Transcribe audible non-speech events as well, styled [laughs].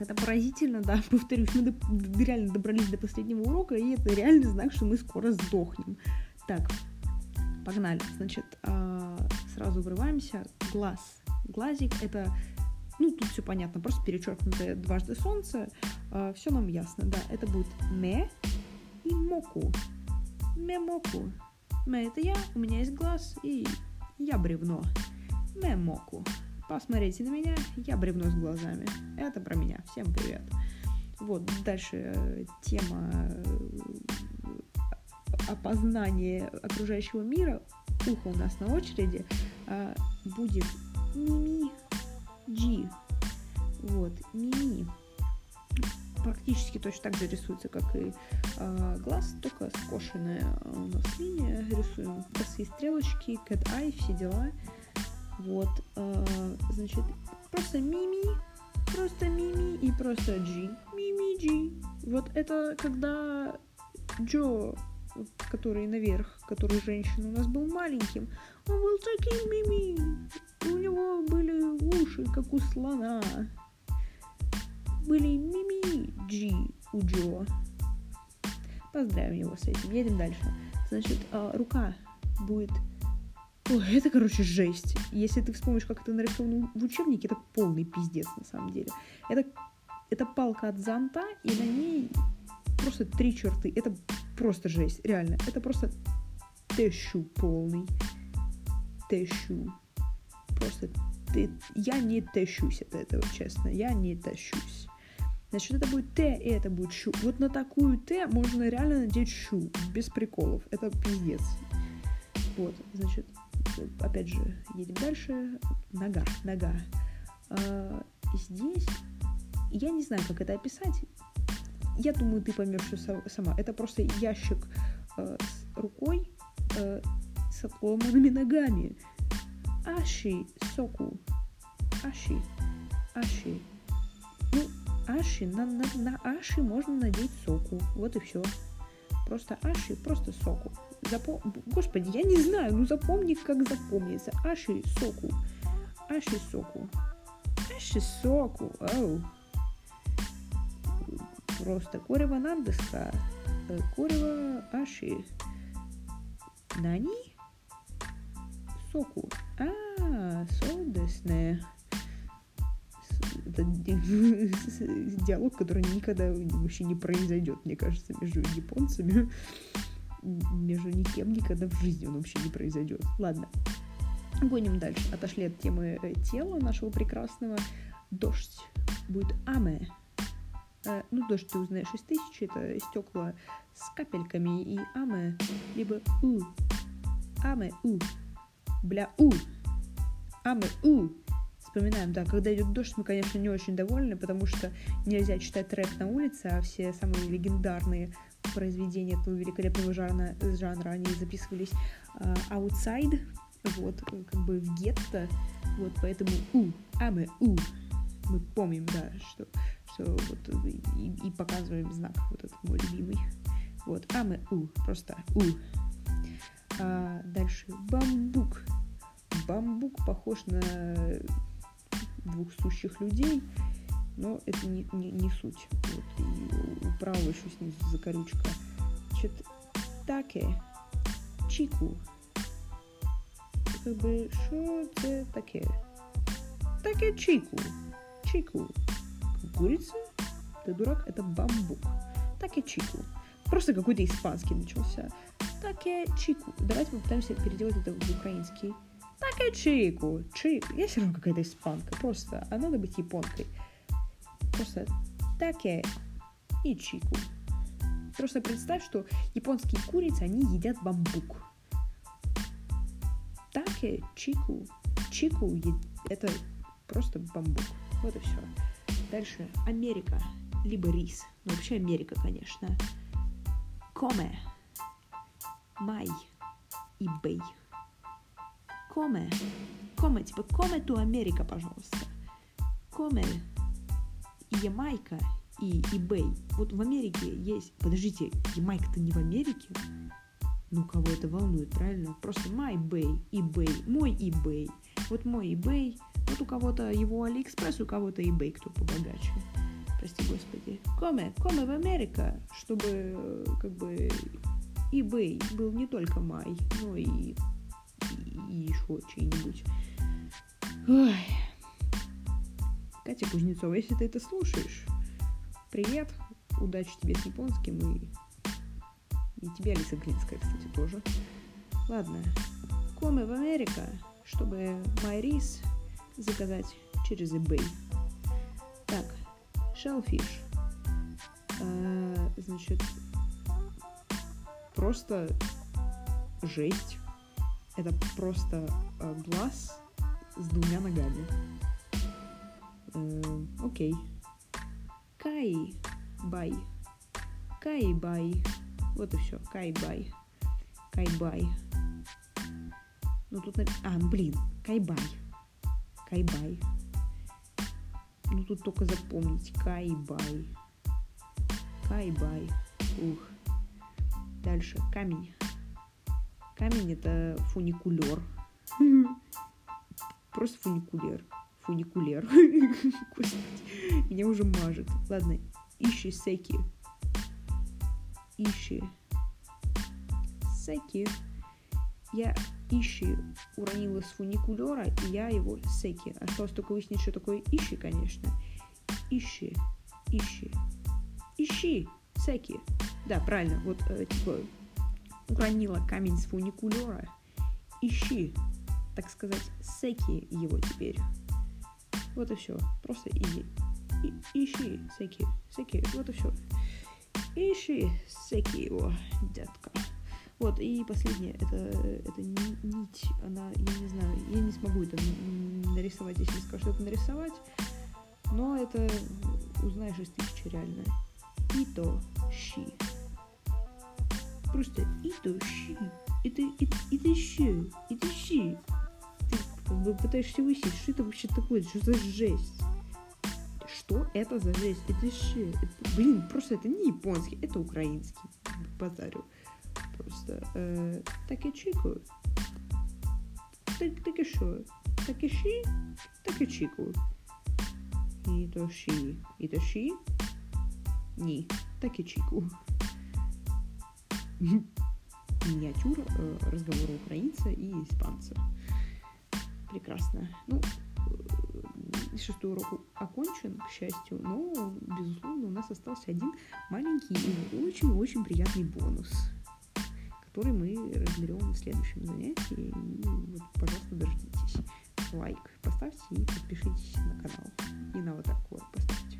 Так, это поразительно, да, [laughs] повторюсь, мы до, реально добрались до последнего урока, и это реальный знак, что мы скоро сдохнем. Так, погнали. Значит, а, сразу врываемся. Глаз. Глазик — это ну, тут все понятно, просто перечеркнутое дважды солнце. А, все нам ясно, да. Это будет ме и моку. Ме моку. Ме это я, у меня есть глаз, и я бревно. Ме моку. Посмотрите на меня, я бревно с глазами. Это про меня. Всем привет. Вот, дальше э, тема э, опознания окружающего мира. Ухо у нас на очереди. А, будет мими G. Вот, мими. Практически точно так же рисуется, как и э, глаз, только скошенная у нас линия. Рисуем косые стрелочки, cat eye, все дела. Вот, э, значит, просто мими, просто мими и просто G. Мими G. Вот это когда Джо, который наверх, который женщина у нас был маленьким, он был таким мими. У него были уши, как у слона. Были мими G у Джо. Поздравим его с этим. Едем дальше. Значит, э, рука будет Это, короче, жесть. Если ты вспомнишь, как это нарисовано в учебнике, это полный пиздец, на самом деле. Это, это палка от зонта, и на ней просто три черты. Это просто жесть, реально. Это просто тэщу полный. Тэщу. Просто ты... я не тащусь от этого, честно. Я не тащусь. Значит, это будет Т, и это будет щу. Вот на такую Т можно реально надеть щу. Без приколов. Это пиздец. Вот, значит, опять же, едем дальше. Нога, нога. А, здесь я не знаю, как это описать. Я думаю, ты поймешь все сама. Это просто ящик э, с рукой, э, с отломанными ногами. Аши соку. Аши. Аши. Ну, аши. На, на, на аши можно надеть соку. Вот и все. Просто аши, просто соку. Запом... Господи, я не знаю, ну запомни, как запомнится. Аши соку. Аши соку. Аши соку. Оу. Просто корева нандеска. Корева аши. Нани? Соку. А, соудесне. Это [laughs] диалог, который никогда вообще не произойдет, мне кажется, между японцами между никем никогда в жизни он вообще не произойдет. Ладно, гоним дальше. Отошли от темы э, тела нашего прекрасного. Дождь будет аме. Э, ну, дождь ты узнаешь из тысячи, это стекла с капельками и аме, либо у. Аме у. Бля у. Аме у. Вспоминаем, да, когда идет дождь, мы, конечно, не очень довольны, потому что нельзя читать рэп на улице, а все самые легендарные произведения этого великолепного жанра, жанра они записывались uh, outside, вот, как бы в гетто, вот, поэтому у, а мы у, мы помним, да, что, что вот, и, и показываем знак, вот этот мой любимый, вот, а мы у, просто у. А, дальше бамбук. Бамбук похож на двух сущих людей, но это не, не, не суть. Вот, и управа еще снизу закорючка. Значит, таке, чику. Как бы, что это таке? Таке чику. Чику. Курица? Ты дурак? Это бамбук. Таке чику. Просто какой-то испанский начался. Таке чику. Давайте попытаемся переделать это в украинский. Таке чику. Чику. Я все равно какая-то испанка. Просто. А надо быть японкой просто таке и чику. Просто представь, что японские курицы, они едят бамбук. Таке, чику, чику – это просто бамбук. Вот и все. Дальше Америка, либо рис. Ну, вообще Америка, конечно. Коме, май и бей. Коме. Коме, типа, коме ту Америка, пожалуйста. Коме Ямайка и eBay. Вот в Америке есть... Подождите, Ямайка-то не в Америке? Ну, кого это волнует, правильно? Просто my bay, eBay, мой eBay. Вот мой eBay, вот у кого-то его AliExpress, у кого-то eBay, кто побогаче. прости господи, коме, коме в Америка, чтобы э, как бы eBay был не только май, но и, и, и еще чей-нибудь. Ой. Катя Кузнецова, если ты это слушаешь, привет, удачи тебе с японским и, и тебе, Алиса Глинская, кстати, тоже. Ладно, коме в Америка, чтобы мой рис заказать через eBay. Так, shellfish. А, значит, просто жесть. Это просто а, глаз с двумя ногами. Окей. Кай бай. Кай бай. Вот и все. Кай бай. Кай бай. Ну тут... А, блин. Кайбай. Кайбай. Ну тут только запомнить. Кайбай. Кайбай. Ух. Дальше. Камень. Камень это фуникулер. [laughs] Просто фуникулер. Фуникулер. [laughs] Меня уже мажет. Ладно, ищи секи. Ищи. Секи. Я ищи уронила с фуникулера, и я его секи. Осталось только выяснить, что такое ищи, конечно. Ищи. Ищи. Ищи. Секи. Да, правильно. Вот, э, типа, уронила камень с фуникулера. Ищи так сказать, секи его теперь. Вот и все. Просто иди. И, ищи секи. Секи. Вот и все. Ищи секи его, детка. Вот, и последнее, это, это нить, она, я не знаю, я не смогу это нарисовать, если не скажу, что это нарисовать, но это узнаешь из тысячи реально. Ито щи. Просто ито щи. Это, это, это щи. Это щи пытаешься выяснить, что это вообще такое, что за жесть. Что это за жесть? Это же, блин, просто это не японский, это украинский. Базарю. Просто. Э, такичику. Так, так и что? Такиши? Такичику. И то ши. И то ши? Ни. Такичику. Миниатюра э, разговора украинца и испанца прекрасно. Ну, э, шестой урок окончен, к счастью, но, безусловно, у нас остался один маленький и очень-очень приятный бонус, который мы разберем в следующем занятии. И вот, пожалуйста, дождитесь. Лайк поставьте и подпишитесь на канал. И на вот такое поставьте.